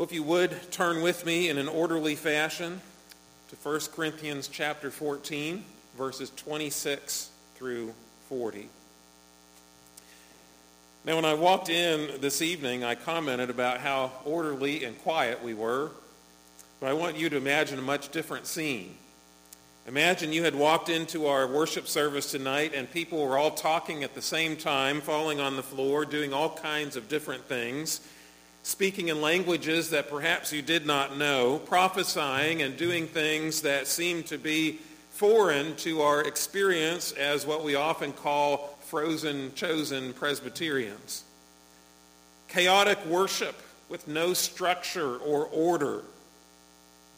Well, if you would turn with me in an orderly fashion to 1 Corinthians chapter 14, verses 26 through 40. Now, when I walked in this evening, I commented about how orderly and quiet we were, but I want you to imagine a much different scene. Imagine you had walked into our worship service tonight and people were all talking at the same time, falling on the floor, doing all kinds of different things speaking in languages that perhaps you did not know, prophesying and doing things that seem to be foreign to our experience as what we often call frozen, chosen Presbyterians. Chaotic worship with no structure or order.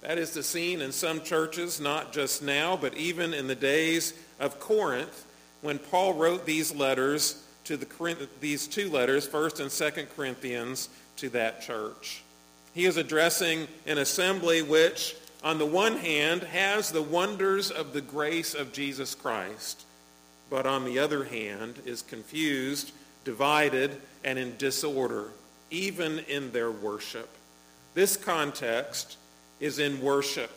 That is the scene in some churches, not just now, but even in the days of Corinth, when Paul wrote these letters to the, these two letters, 1st and 2nd Corinthians, to that church. He is addressing an assembly which, on the one hand, has the wonders of the grace of Jesus Christ, but on the other hand, is confused, divided, and in disorder, even in their worship. This context is in worship.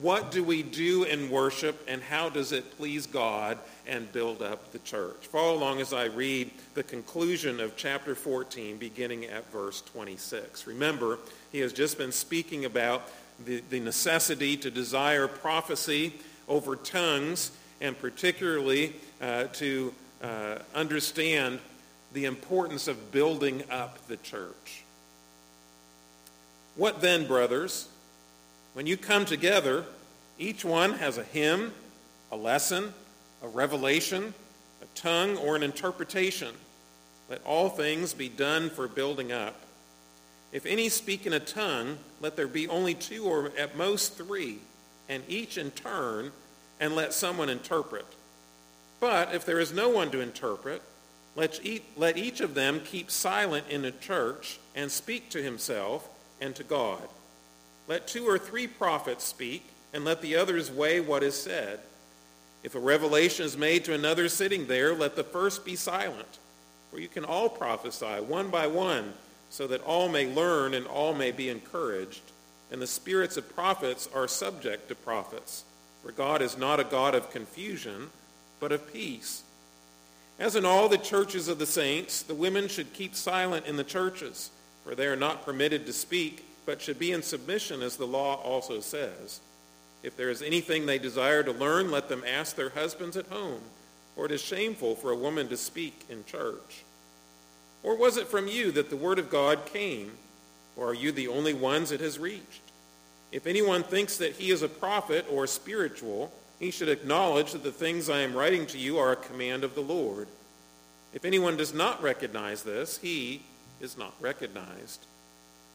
What do we do in worship, and how does it please God and build up the church? Follow along as I read the conclusion of chapter 14, beginning at verse 26. Remember, he has just been speaking about the, the necessity to desire prophecy over tongues, and particularly uh, to uh, understand the importance of building up the church. What then, brothers? When you come together, each one has a hymn, a lesson, a revelation, a tongue, or an interpretation. Let all things be done for building up. If any speak in a tongue, let there be only two or at most three, and each in turn, and let someone interpret. But if there is no one to interpret, let each of them keep silent in the church and speak to himself and to God. Let two or three prophets speak, and let the others weigh what is said. If a revelation is made to another sitting there, let the first be silent. For you can all prophesy, one by one, so that all may learn and all may be encouraged. And the spirits of prophets are subject to prophets. For God is not a God of confusion, but of peace. As in all the churches of the saints, the women should keep silent in the churches, for they are not permitted to speak but should be in submission as the law also says. If there is anything they desire to learn, let them ask their husbands at home, for it is shameful for a woman to speak in church. Or was it from you that the word of God came, or are you the only ones it has reached? If anyone thinks that he is a prophet or spiritual, he should acknowledge that the things I am writing to you are a command of the Lord. If anyone does not recognize this, he is not recognized.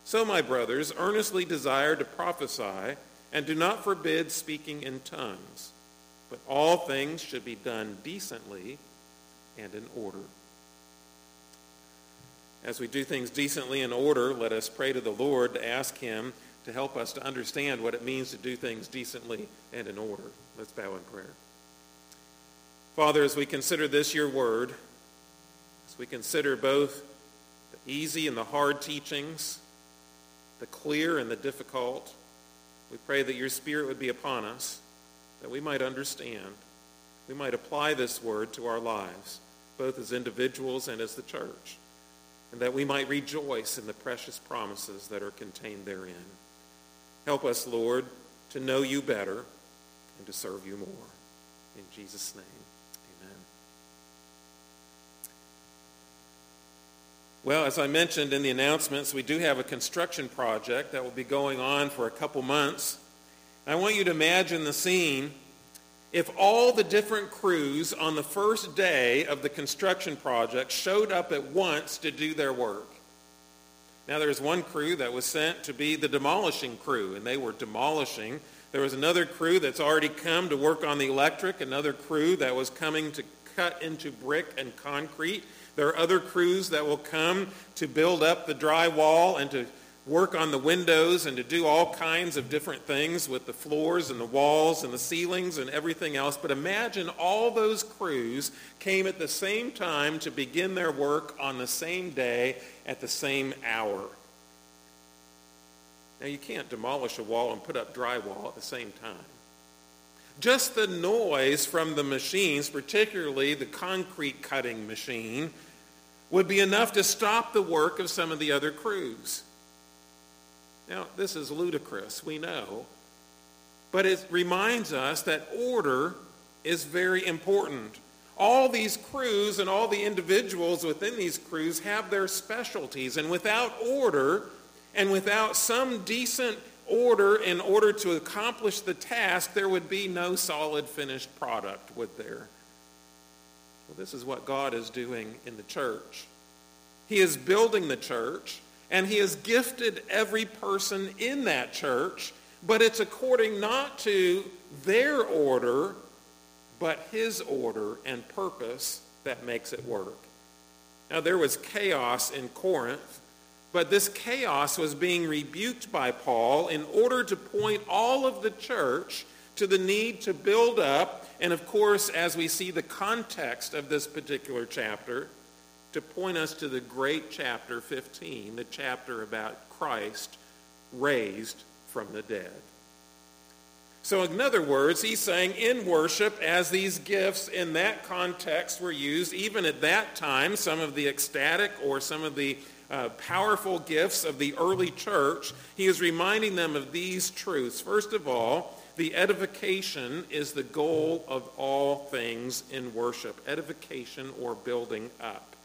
So, my brothers, earnestly desire to prophesy, and do not forbid speaking in tongues. But all things should be done decently and in order. As we do things decently in order, let us pray to the Lord to ask Him to help us to understand what it means to do things decently and in order. Let's bow in prayer. Father, as we consider this, your word, as we consider both the easy and the hard teachings, the clear and the difficult. We pray that your Spirit would be upon us, that we might understand, we might apply this word to our lives, both as individuals and as the church, and that we might rejoice in the precious promises that are contained therein. Help us, Lord, to know you better and to serve you more. In Jesus' name. Well, as I mentioned in the announcements, we do have a construction project that will be going on for a couple months. I want you to imagine the scene if all the different crews on the first day of the construction project showed up at once to do their work. Now, there was one crew that was sent to be the demolishing crew, and they were demolishing. There was another crew that's already come to work on the electric, another crew that was coming to cut into brick and concrete. There are other crews that will come to build up the drywall and to work on the windows and to do all kinds of different things with the floors and the walls and the ceilings and everything else. But imagine all those crews came at the same time to begin their work on the same day at the same hour. Now, you can't demolish a wall and put up drywall at the same time. Just the noise from the machines, particularly the concrete cutting machine, would be enough to stop the work of some of the other crews. Now, this is ludicrous, we know, but it reminds us that order is very important. All these crews and all the individuals within these crews have their specialties, and without order and without some decent order in order to accomplish the task, there would be no solid finished product, would there? Well, this is what God is doing in the church. He is building the church, and He has gifted every person in that church, but it's according not to their order, but His order and purpose that makes it work. Now, there was chaos in Corinth but this chaos was being rebuked by Paul in order to point all of the church to the need to build up, and of course, as we see the context of this particular chapter, to point us to the great chapter 15, the chapter about Christ raised from the dead. So, in other words, he's saying in worship, as these gifts in that context were used, even at that time, some of the ecstatic or some of the uh, powerful gifts of the early church, he is reminding them of these truths. First of all, the edification is the goal of all things in worship edification or building up.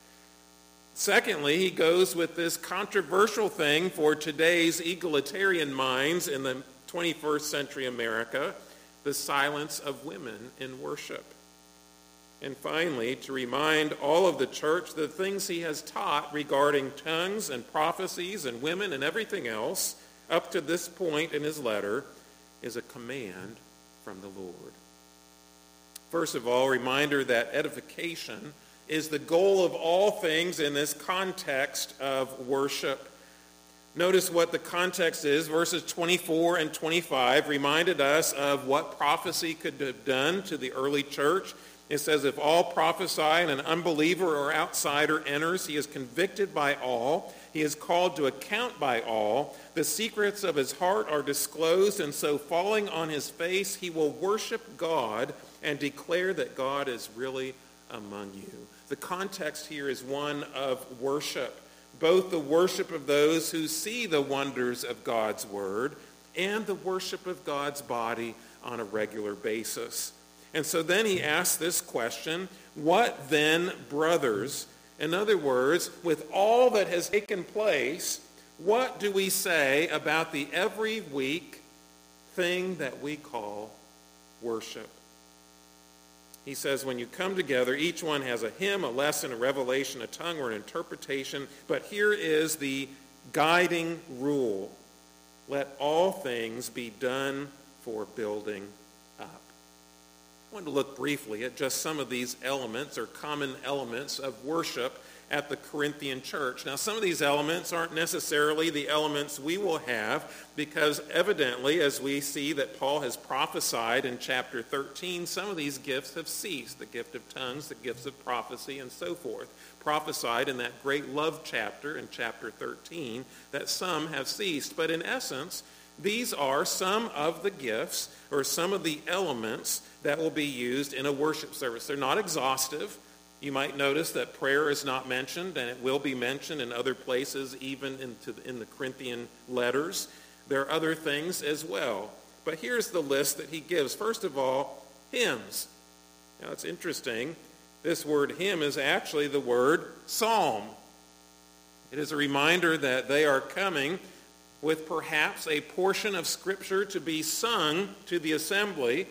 Secondly, he goes with this controversial thing for today's egalitarian minds in the 21st century America the silence of women in worship. And finally, to remind all of the church the things he has taught regarding tongues and prophecies and women and everything else up to this point in his letter is a command from the Lord. First of all, reminder that edification is the goal of all things in this context of worship. Notice what the context is. Verses 24 and 25 reminded us of what prophecy could have done to the early church. It says, If all prophesy and an unbeliever or outsider enters, he is convicted by all. He is called to account by all. The secrets of his heart are disclosed, and so falling on his face, he will worship God and declare that God is really among you. The context here is one of worship, both the worship of those who see the wonders of God's word and the worship of God's body on a regular basis. And so then he asks this question What then, brothers? In other words, with all that has taken place, what do we say about the every week thing that we call worship? He says, when you come together, each one has a hymn, a lesson, a revelation, a tongue, or an interpretation. But here is the guiding rule let all things be done for building I want to look briefly at just some of these elements or common elements of worship at the Corinthian church. Now, some of these elements aren't necessarily the elements we will have because evidently, as we see that Paul has prophesied in chapter 13, some of these gifts have ceased the gift of tongues, the gifts of prophecy, and so forth. Prophesied in that great love chapter in chapter 13 that some have ceased. But in essence, these are some of the gifts or some of the elements that will be used in a worship service. They're not exhaustive. You might notice that prayer is not mentioned, and it will be mentioned in other places, even into, in the Corinthian letters. There are other things as well. But here's the list that he gives. First of all, hymns. Now it's interesting. This word hymn is actually the word psalm. It is a reminder that they are coming with perhaps a portion of Scripture to be sung to the assembly.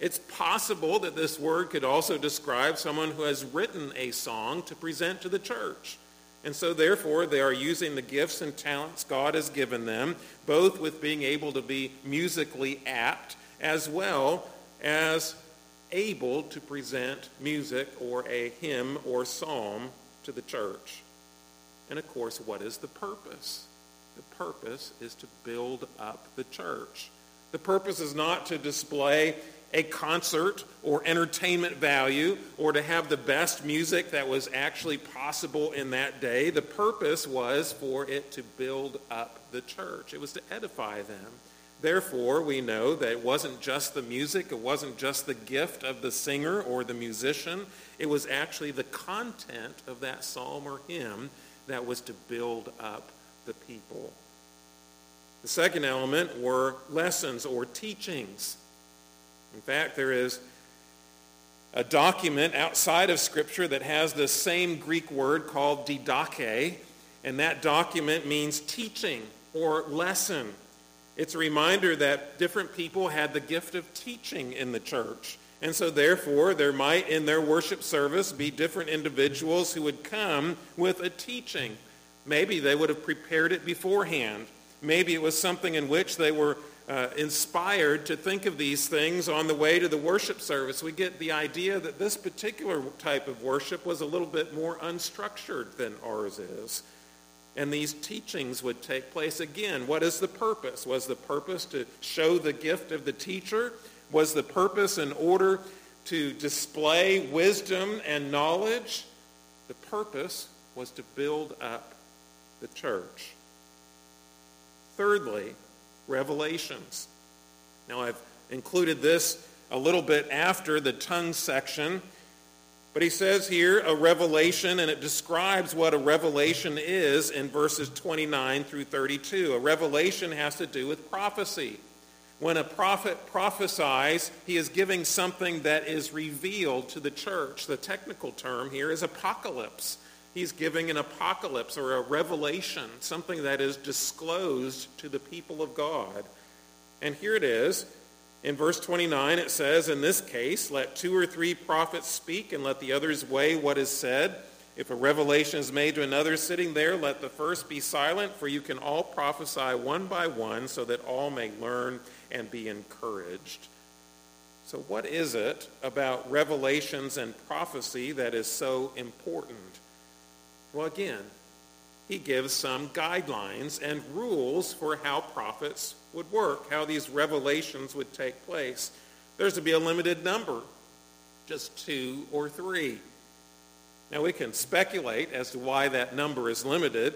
It's possible that this word could also describe someone who has written a song to present to the church. And so, therefore, they are using the gifts and talents God has given them, both with being able to be musically apt as well as able to present music or a hymn or psalm to the church. And of course, what is the purpose? The purpose is to build up the church. The purpose is not to display a concert or entertainment value or to have the best music that was actually possible in that day. The purpose was for it to build up the church. It was to edify them. Therefore, we know that it wasn't just the music, it wasn't just the gift of the singer or the musician, it was actually the content of that psalm or hymn that was to build up the people. The second element were lessons or teachings. In fact, there is a document outside of Scripture that has the same Greek word called didache, and that document means teaching or lesson. It's a reminder that different people had the gift of teaching in the church. And so therefore, there might in their worship service be different individuals who would come with a teaching. Maybe they would have prepared it beforehand. Maybe it was something in which they were uh, inspired to think of these things on the way to the worship service. We get the idea that this particular type of worship was a little bit more unstructured than ours is and these teachings would take place again. What is the purpose? Was the purpose to show the gift of the teacher? Was the purpose in order to display wisdom and knowledge? The purpose was to build up the church. Thirdly, revelations. Now, I've included this a little bit after the tongue section but he says here a revelation, and it describes what a revelation is in verses 29 through 32. A revelation has to do with prophecy. When a prophet prophesies, he is giving something that is revealed to the church. The technical term here is apocalypse. He's giving an apocalypse or a revelation, something that is disclosed to the people of God. And here it is in verse 29, it says, In this case, let two or three prophets speak, and let the others weigh what is said. If a revelation is made to another sitting there, let the first be silent, for you can all prophesy one by one, so that all may learn and be encouraged. So, what is it about revelations and prophecy that is so important? Well, again, he gives some guidelines and rules for how prophets would work, how these revelations would take place. There's to be a limited number, just two or three. Now, we can speculate as to why that number is limited.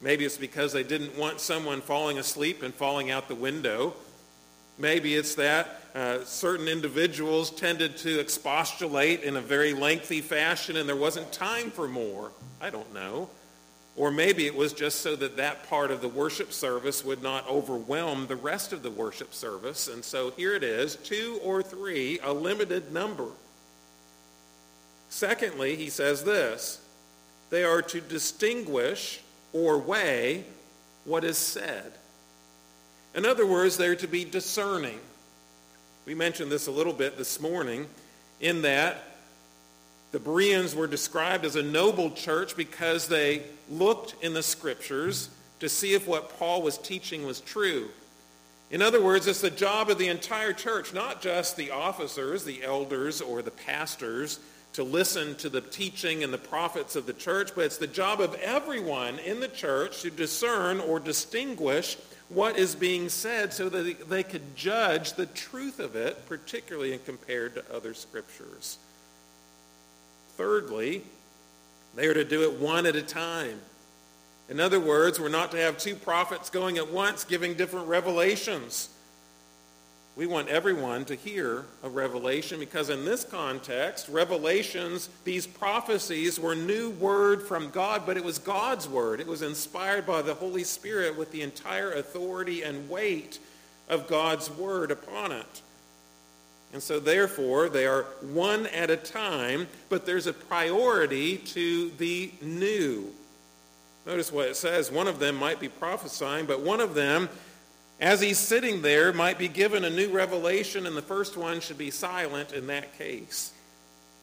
Maybe it's because they didn't want someone falling asleep and falling out the window. Maybe it's that uh, certain individuals tended to expostulate in a very lengthy fashion and there wasn't time for more. I don't know. Or maybe it was just so that that part of the worship service would not overwhelm the rest of the worship service. And so here it is, two or three, a limited number. Secondly, he says this they are to distinguish or weigh what is said. In other words, they're to be discerning. We mentioned this a little bit this morning in that the Bereans were described as a noble church because they looked in the scriptures to see if what Paul was teaching was true. In other words, it's the job of the entire church, not just the officers, the elders, or the pastors, to listen to the teaching and the prophets of the church, but it's the job of everyone in the church to discern or distinguish what is being said so that they could judge the truth of it, particularly in compared to other scriptures. Thirdly, they are to do it one at a time. In other words, we're not to have two prophets going at once giving different revelations. We want everyone to hear a revelation because in this context, revelations, these prophecies were new word from God, but it was God's word. It was inspired by the Holy Spirit with the entire authority and weight of God's word upon it. And so, therefore, they are one at a time, but there's a priority to the new. Notice what it says. One of them might be prophesying, but one of them, as he's sitting there, might be given a new revelation, and the first one should be silent in that case.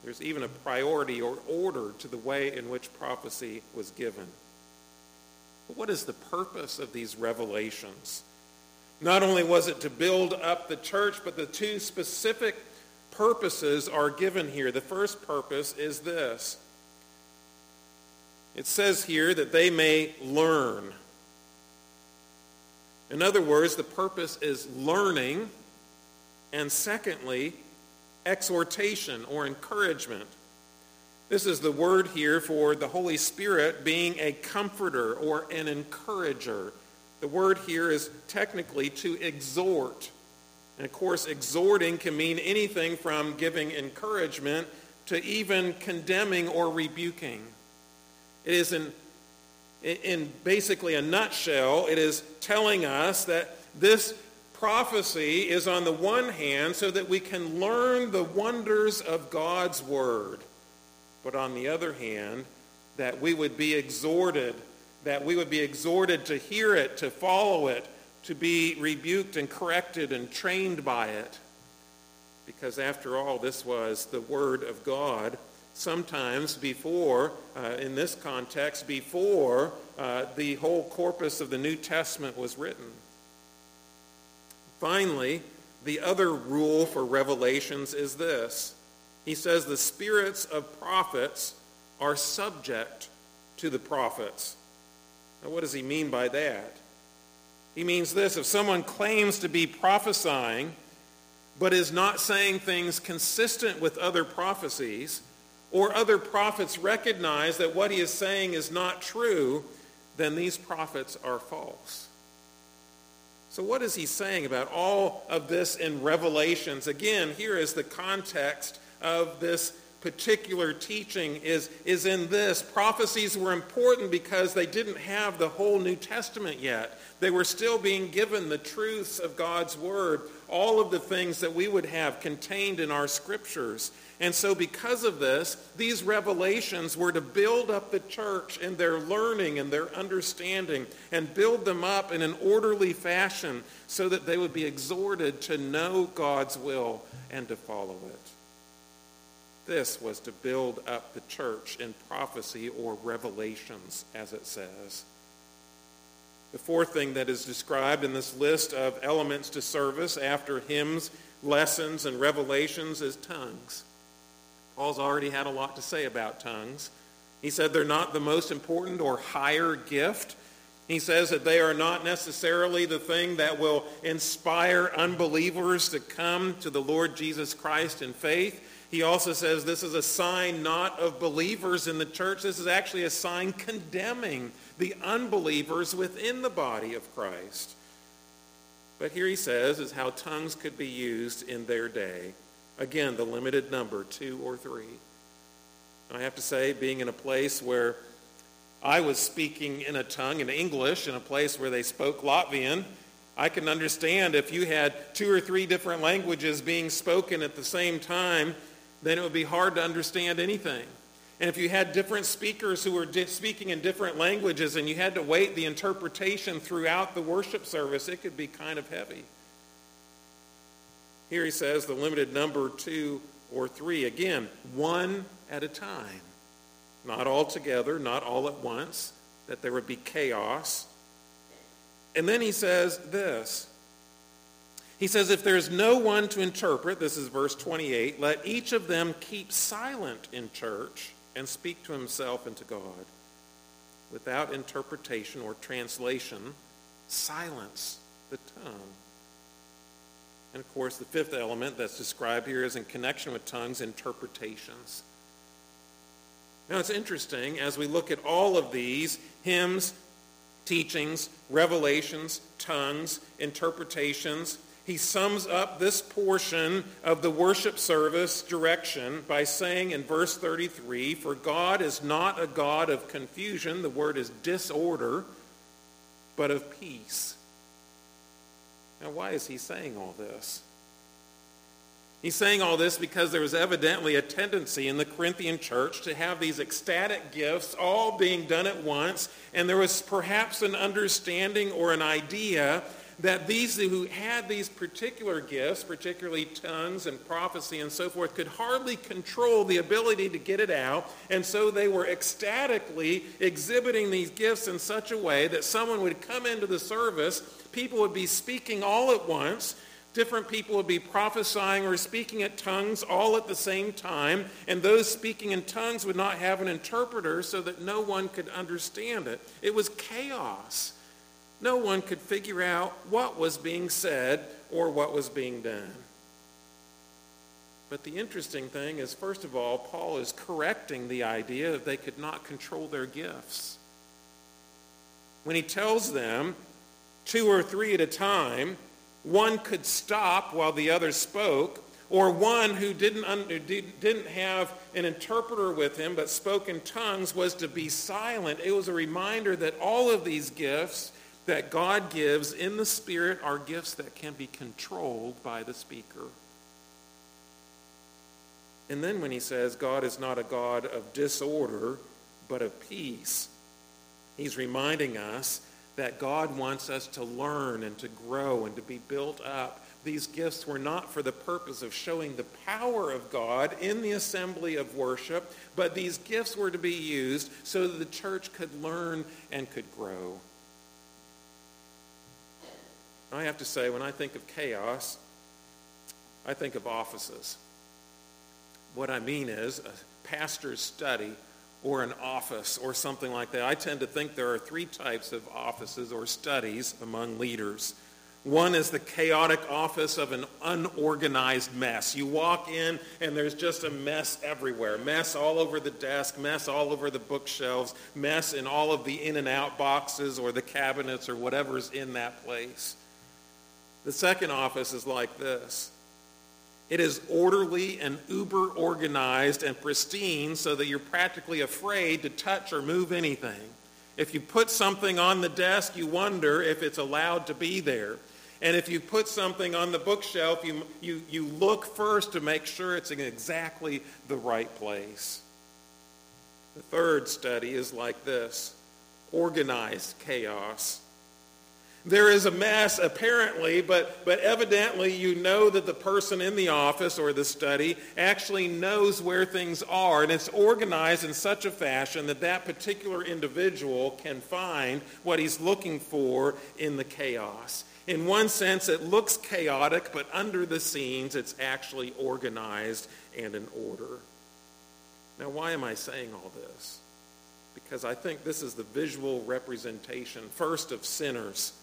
There's even a priority or order to the way in which prophecy was given. But what is the purpose of these revelations? Not only was it to build up the church, but the two specific purposes are given here. The first purpose is this it says here that they may learn. In other words, the purpose is learning, and secondly, exhortation or encouragement. This is the word here for the Holy Spirit being a comforter or an encourager. The word here is technically to exhort. And of course, exhorting can mean anything from giving encouragement to even condemning or rebuking. It is in, in basically a nutshell, it is telling us that this prophecy is on the one hand so that we can learn the wonders of God's word but on the other hand, that we would be exhorted, that we would be exhorted to hear it, to follow it, to be rebuked and corrected and trained by it. Because after all, this was the Word of God, sometimes before, uh, in this context, before uh, the whole corpus of the New Testament was written. Finally, the other rule for revelations is this he says the spirits of prophets are subject to the prophets. Now, what does he mean by that? He means this if someone claims to be prophesying, but is not saying things consistent with other prophecies, or other prophets recognize that what he is saying is not true, then these prophets are false. So, what is he saying about all of this in Revelations? Again, here is the context of this particular teaching is, is in this. Prophecies were important because they didn't have the whole New Testament yet. They were still being given the truths of God's Word, all of the things that we would have contained in our scriptures. And so, because of this, these revelations were to build up the church in their learning and their understanding and build them up in an orderly fashion so that they would be exhorted to know God's will and to follow it. This was to build up the church in prophecy or revelations, as it says. The fourth thing that is described in this list of elements to service after hymns, lessons, and revelations is tongues. Paul's already had a lot to say about tongues. He said they're not the most important or higher gift. He says that they are not necessarily the thing that will inspire unbelievers to come to the Lord Jesus Christ in faith. He also says this is a sign not of believers in the church. This is actually a sign condemning the unbelievers within the body of Christ. But here he says is how tongues could be used in their day. Again, the limited number, two or three. I have to say, being in a place where I was speaking in a tongue in English, in a place where they spoke Latvian, I can understand if you had two or three different languages being spoken at the same time then it would be hard to understand anything. And if you had different speakers who were di- speaking in different languages and you had to wait the interpretation throughout the worship service, it could be kind of heavy. Here he says the limited number two or three. Again, one at a time. Not all together, not all at once, that there would be chaos. And then he says this he says, If there's no one to interpret, this is verse 28, let each of them keep silent in church and speak to himself and to God. Without interpretation or translation, silence the tongue. And of course, the fifth element that's described here is in connection with tongues, interpretations. Now, it's interesting as we look at all of these hymns, teachings, revelations, tongues, interpretations, he sums up this portion of the worship service direction by saying in verse 33 For God is not a God of confusion, the word is disorder, but of peace. Now, why is he saying all this? He's saying all this because there was evidently a tendency in the Corinthian church to have these ecstatic gifts all being done at once, and there was perhaps an understanding or an idea that these who had these particular gifts, particularly tongues and prophecy and so forth, could hardly control the ability to get it out. And so they were ecstatically exhibiting these gifts in such a way that someone would come into the service, people would be speaking all at once. Different people would be prophesying or speaking at tongues all at the same time, and those speaking in tongues would not have an interpreter so that no one could understand it. It was chaos no one could figure out what was being said or what was being done. But the interesting thing is, first of all, Paul is correcting the idea that they could not control their gifts. When he tells them, two or three at a time, one could stop while the other spoke, or one who didn't, didn't have an interpreter with him but spoke in tongues was to be silent. It was a reminder that all of these gifts that God gives in the Spirit are gifts that can be controlled by the speaker. And then when he says God is not a God of disorder, but of peace, he's reminding us that God wants us to learn and to grow and to be built up. These gifts were not for the purpose of showing the power of God in the assembly of worship, but these gifts were to be used so that the church could learn and could grow. I have to say, when I think of chaos, I think of offices. What I mean is a pastor's study or an office or something like that. I tend to think there are three types of offices or studies among leaders. One is the chaotic office of an unorganized mess. You walk in and there's just a mess everywhere. Mess all over the desk, mess all over the bookshelves, mess in all of the in and out boxes or the cabinets or whatever's in that place. The second office is like this it is orderly and uber organized and pristine so that you're practically afraid to touch or move anything. If you put something on the desk, you wonder if it's allowed to be there. And if you put something on the bookshelf, you, you, you look first to make sure it's in exactly the right place. The third study is like this organized chaos. There is a mess apparently, but, but evidently you know that the person in the office or the study actually knows where things are, and it's organized in such a fashion that that particular individual can find what he's looking for in the chaos. In one sense, it looks chaotic, but under the scenes, it's actually organized and in order. Now, why am I saying all this? Because I think this is the visual representation, first, of sinners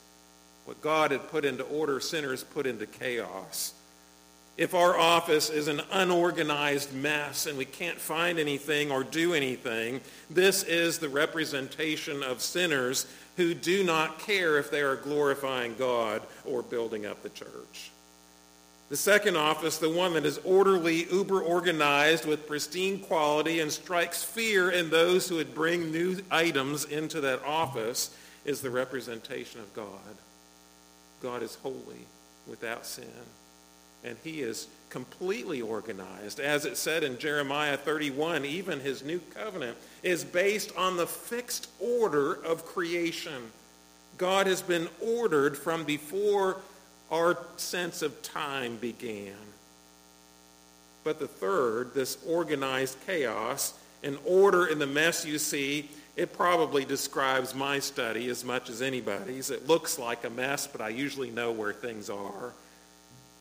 what God had put into order, sinners put into chaos. If our office is an unorganized mess and we can't find anything or do anything, this is the representation of sinners who do not care if they are glorifying God or building up the church. The second office, the one that is orderly, uber organized with pristine quality and strikes fear in those who would bring new items into that office, is the representation of God. God is holy, without sin. And he is completely organized. As it said in Jeremiah 31, even his new covenant is based on the fixed order of creation. God has been ordered from before our sense of time began. But the third, this organized chaos, an order in the mess you see, it probably describes my study as much as anybody's. It looks like a mess, but I usually know where things are.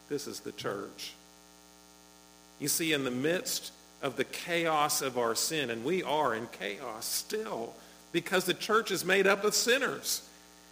This is the church. You see, in the midst of the chaos of our sin, and we are in chaos still, because the church is made up of sinners.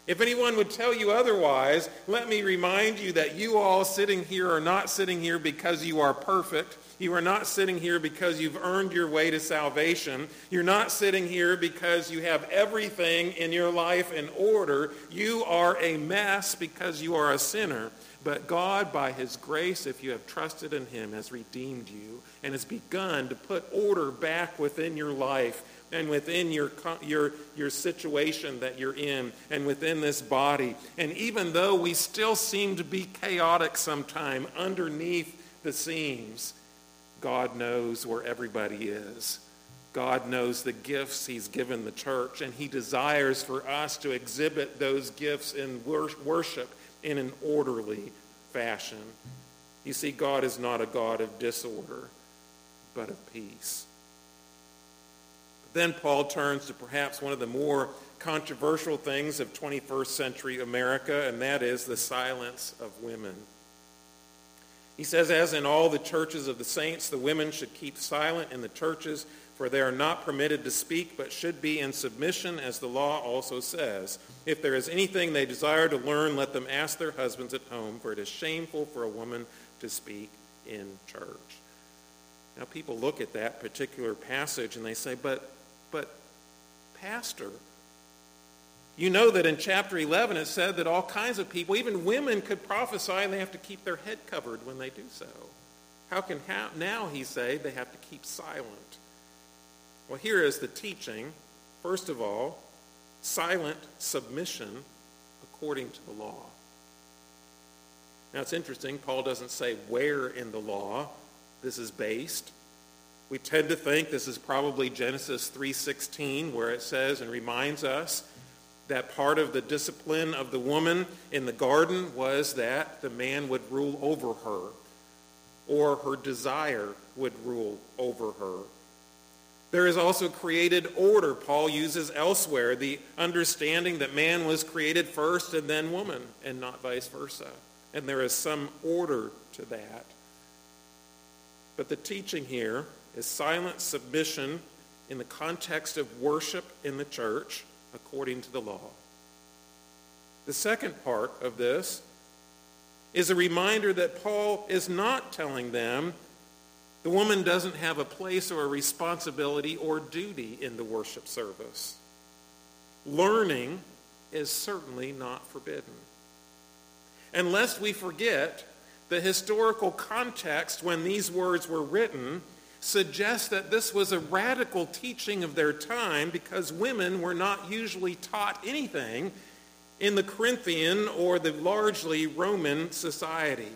If anyone would tell you otherwise, let me remind you that you all sitting here are not sitting here because you are perfect. You are not sitting here because you've earned your way to salvation. You're not sitting here because you have everything in your life in order. You are a mess because you are a sinner. But God, by his grace, if you have trusted in him, has redeemed you and has begun to put order back within your life and within your, your, your situation that you're in and within this body. And even though we still seem to be chaotic sometime underneath the seams, God knows where everybody is. God knows the gifts he's given the church, and he desires for us to exhibit those gifts in worship in an orderly fashion. You see, God is not a God of disorder, but of peace. Then Paul turns to perhaps one of the more controversial things of 21st century America, and that is the silence of women. He says, as in all the churches of the saints, the women should keep silent in the churches, for they are not permitted to speak, but should be in submission, as the law also says. If there is anything they desire to learn, let them ask their husbands at home, for it is shameful for a woman to speak in church. Now, people look at that particular passage and they say, but, but, Pastor, you know that in chapter 11 it said that all kinds of people, even women, could prophesy and they have to keep their head covered when they do so. How can now he say they have to keep silent? Well, here is the teaching. First of all, silent submission according to the law. Now it's interesting, Paul doesn't say where in the law this is based. We tend to think this is probably Genesis 3:16 where it says and reminds us that part of the discipline of the woman in the garden was that the man would rule over her or her desire would rule over her. There is also created order. Paul uses elsewhere the understanding that man was created first and then woman, and not vice versa. And there is some order to that. But the teaching here is silent submission in the context of worship in the church according to the law. The second part of this is a reminder that Paul is not telling them the woman doesn't have a place or a responsibility or duty in the worship service. Learning is certainly not forbidden. And lest we forget, the historical context when these words were written suggests that this was a radical teaching of their time because women were not usually taught anything in the Corinthian or the largely Roman society.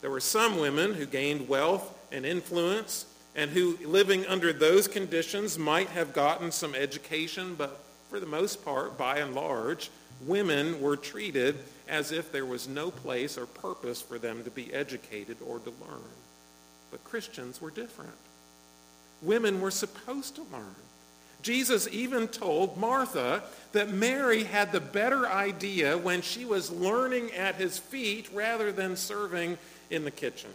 There were some women who gained wealth and influence and who, living under those conditions, might have gotten some education, but for the most part, by and large, women were treated as if there was no place or purpose for them to be educated or to learn. But Christians were different. Women were supposed to learn. Jesus even told Martha that Mary had the better idea when she was learning at his feet rather than serving in the kitchen.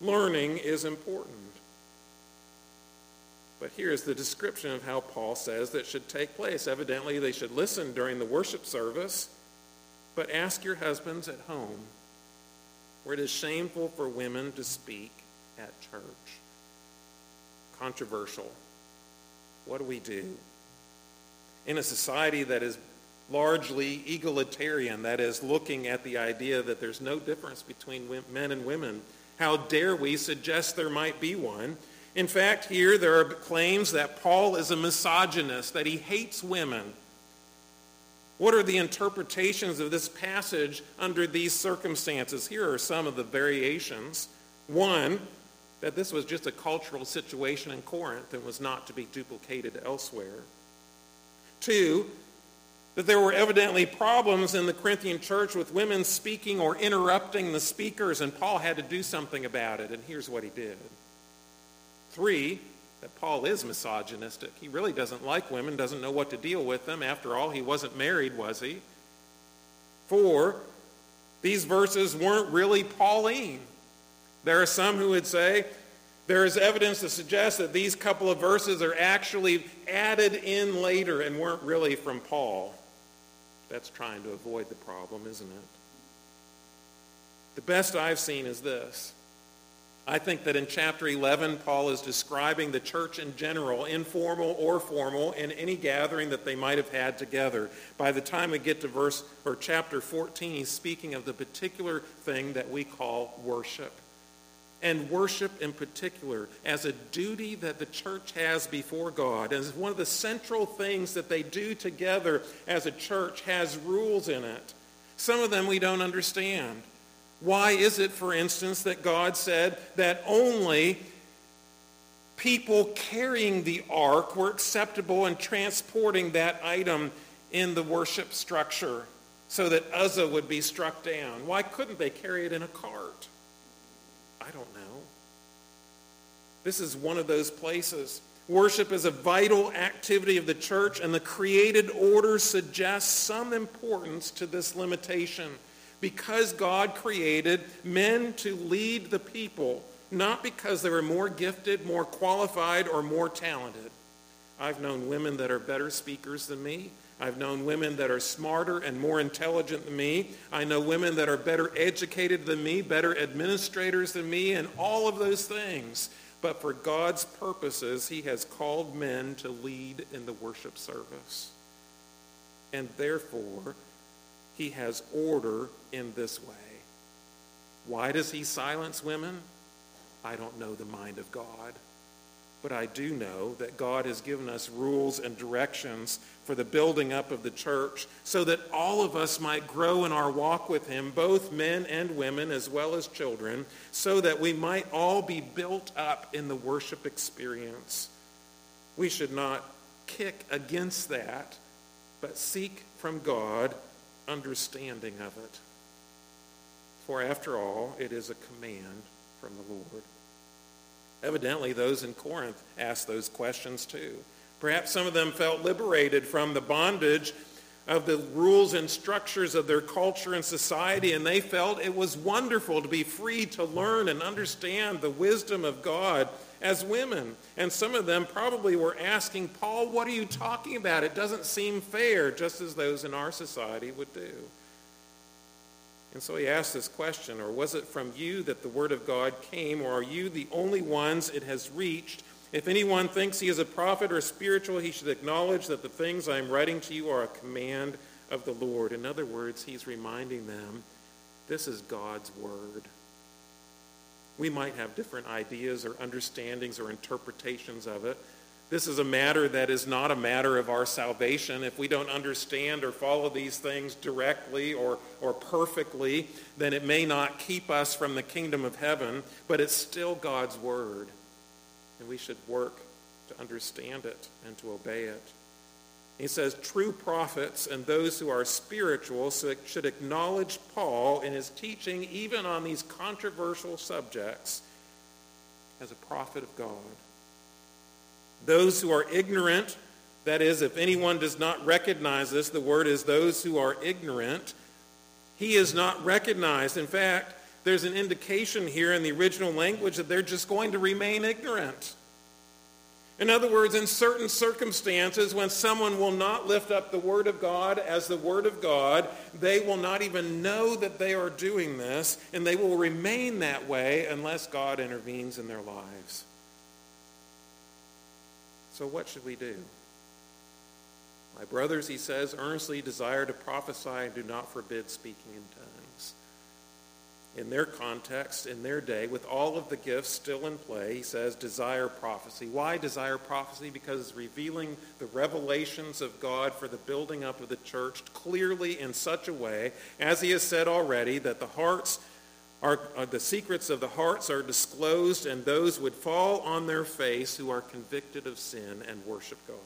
Learning is important. But here's the description of how Paul says that should take place. Evidently, they should listen during the worship service, but ask your husbands at home, where it is shameful for women to speak at church. Controversial. What do we do? In a society that is largely egalitarian, that is, looking at the idea that there's no difference between men and women, how dare we suggest there might be one? In fact, here there are claims that Paul is a misogynist, that he hates women. What are the interpretations of this passage under these circumstances? Here are some of the variations. One, that this was just a cultural situation in Corinth and was not to be duplicated elsewhere. Two, that there were evidently problems in the Corinthian church with women speaking or interrupting the speakers, and Paul had to do something about it, and here's what he did. Three, that Paul is misogynistic. He really doesn't like women, doesn't know what to deal with them. After all, he wasn't married, was he? Four, these verses weren't really Pauline. There are some who would say there is evidence to suggest that these couple of verses are actually added in later and weren't really from Paul. That's trying to avoid the problem, isn't it? The best I've seen is this. I think that in chapter 11, Paul is describing the church in general, informal or formal, in any gathering that they might have had together. By the time we get to verse or chapter 14, he's speaking of the particular thing that we call worship and worship in particular as a duty that the church has before God. As one of the central things that they do together as a church has rules in it. Some of them we don't understand. Why is it, for instance, that God said that only people carrying the ark were acceptable in transporting that item in the worship structure so that Uzzah would be struck down? Why couldn't they carry it in a cart? I don't. This is one of those places. Worship is a vital activity of the church, and the created order suggests some importance to this limitation. Because God created men to lead the people, not because they were more gifted, more qualified, or more talented. I've known women that are better speakers than me. I've known women that are smarter and more intelligent than me. I know women that are better educated than me, better administrators than me, and all of those things. But for God's purposes, he has called men to lead in the worship service. And therefore, he has order in this way. Why does he silence women? I don't know the mind of God. But I do know that God has given us rules and directions for the building up of the church so that all of us might grow in our walk with him, both men and women as well as children, so that we might all be built up in the worship experience. We should not kick against that, but seek from God understanding of it. For after all, it is a command from the Lord. Evidently, those in Corinth asked those questions too. Perhaps some of them felt liberated from the bondage of the rules and structures of their culture and society, and they felt it was wonderful to be free to learn and understand the wisdom of God as women. And some of them probably were asking, Paul, what are you talking about? It doesn't seem fair, just as those in our society would do. And so he asked this question, or was it from you that the word of God came, or are you the only ones it has reached? If anyone thinks he is a prophet or spiritual, he should acknowledge that the things I am writing to you are a command of the Lord. In other words, he's reminding them this is God's word. We might have different ideas or understandings or interpretations of it, this is a matter that is not a matter of our salvation. If we don't understand or follow these things directly or, or perfectly, then it may not keep us from the kingdom of heaven, but it's still God's word. And we should work to understand it and to obey it. He says, true prophets and those who are spiritual should acknowledge Paul in his teaching, even on these controversial subjects, as a prophet of God. Those who are ignorant, that is, if anyone does not recognize this, the word is those who are ignorant. He is not recognized. In fact, there's an indication here in the original language that they're just going to remain ignorant. In other words, in certain circumstances, when someone will not lift up the Word of God as the Word of God, they will not even know that they are doing this, and they will remain that way unless God intervenes in their lives. So what should we do? My brothers, he says, earnestly desire to prophesy and do not forbid speaking in tongues. In their context, in their day, with all of the gifts still in play, he says, desire prophecy. Why desire prophecy? Because it's revealing the revelations of God for the building up of the church clearly in such a way, as he has said already, that the hearts are, are, the secrets of the hearts are disclosed, and those would fall on their face who are convicted of sin and worship God.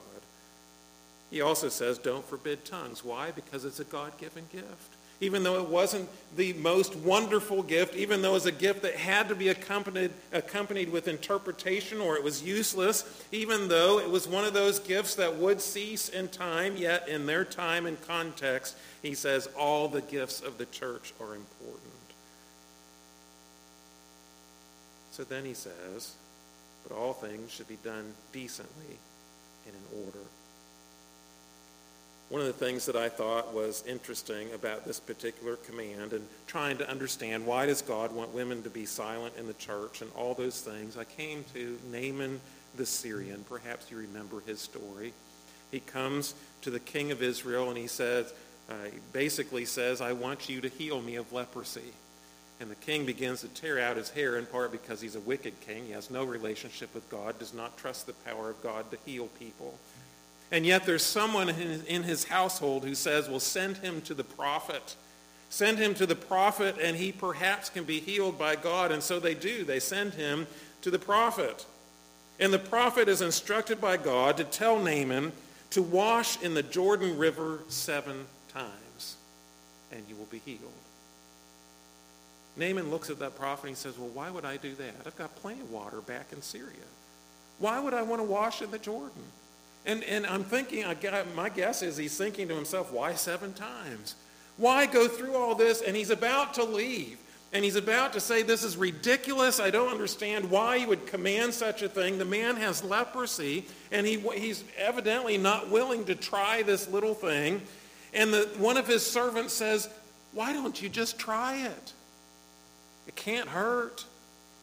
He also says, don't forbid tongues. Why? Because it's a God given gift. Even though it wasn't the most wonderful gift, even though it was a gift that had to be accompanied, accompanied with interpretation or it was useless, even though it was one of those gifts that would cease in time, yet in their time and context, he says all the gifts of the church are important. So then he says, but all things should be done decently and in order. One of the things that I thought was interesting about this particular command and trying to understand why does God want women to be silent in the church and all those things, I came to Naaman the Syrian. Perhaps you remember his story. He comes to the king of Israel and he says, uh, he basically says, I want you to heal me of leprosy. And the king begins to tear out his hair, in part because he's a wicked king. He has no relationship with God, does not trust the power of God to heal people. And yet there's someone in his household who says, well, send him to the prophet. Send him to the prophet, and he perhaps can be healed by God. And so they do. They send him to the prophet. And the prophet is instructed by God to tell Naaman to wash in the Jordan River seven times, and you will be healed. Naaman looks at that prophet and he says, Well, why would I do that? I've got plenty of water back in Syria. Why would I want to wash in the Jordan? And, and I'm thinking, I my guess is he's thinking to himself, why seven times? Why go through all this? And he's about to leave. And he's about to say, This is ridiculous. I don't understand why you would command such a thing. The man has leprosy, and he, he's evidently not willing to try this little thing. And the, one of his servants says, Why don't you just try it? It can't hurt.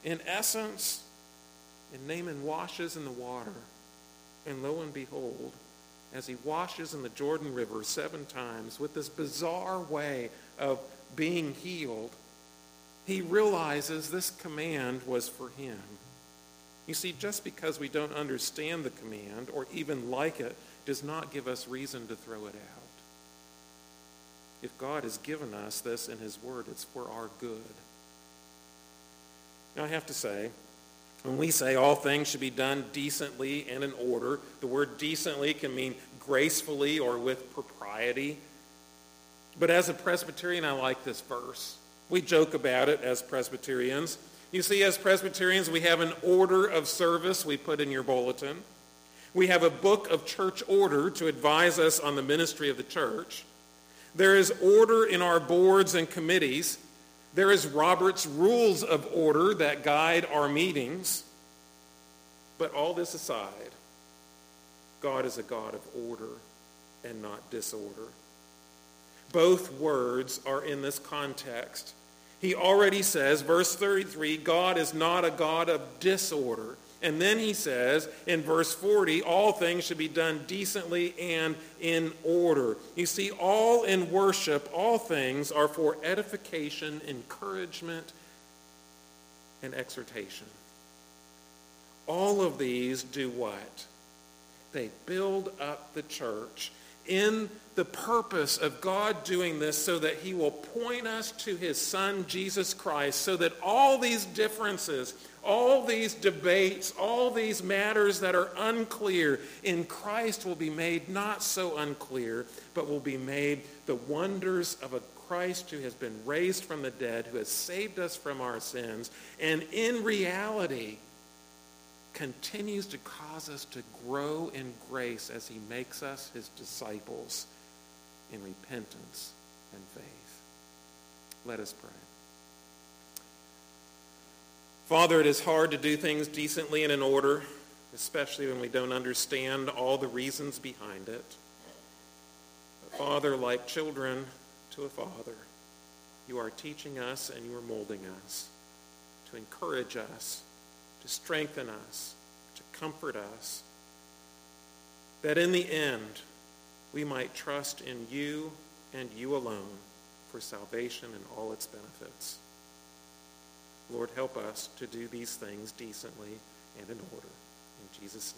In essence, And Naaman washes in the water. And lo and behold, as he washes in the Jordan River seven times with this bizarre way of being healed, he realizes this command was for him. You see, just because we don't understand the command or even like it does not give us reason to throw it out. If God has given us this in his word, it's for our good. Now, I have to say, when we say all things should be done decently and in order, the word decently can mean gracefully or with propriety. But as a Presbyterian, I like this verse. We joke about it as Presbyterians. You see, as Presbyterians, we have an order of service we put in your bulletin. We have a book of church order to advise us on the ministry of the church. There is order in our boards and committees. There is Robert's Rules of Order that guide our meetings. But all this aside, God is a God of order and not disorder. Both words are in this context. He already says, verse 33, God is not a God of disorder. And then he says in verse 40, all things should be done decently and in order. You see, all in worship, all things are for edification, encouragement, and exhortation. All of these do what? They build up the church in the purpose of God doing this so that he will point us to his son, Jesus Christ, so that all these differences, all these debates, all these matters that are unclear in Christ will be made not so unclear, but will be made the wonders of a Christ who has been raised from the dead, who has saved us from our sins, and in reality, continues to cause us to grow in grace as he makes us his disciples in repentance and faith. Let us pray. Father, it is hard to do things decently and in order, especially when we don't understand all the reasons behind it. But Father, like children to a father, you are teaching us and you are molding us to encourage us to strengthen us, to comfort us, that in the end we might trust in you and you alone for salvation and all its benefits. Lord, help us to do these things decently and in order. In Jesus' name.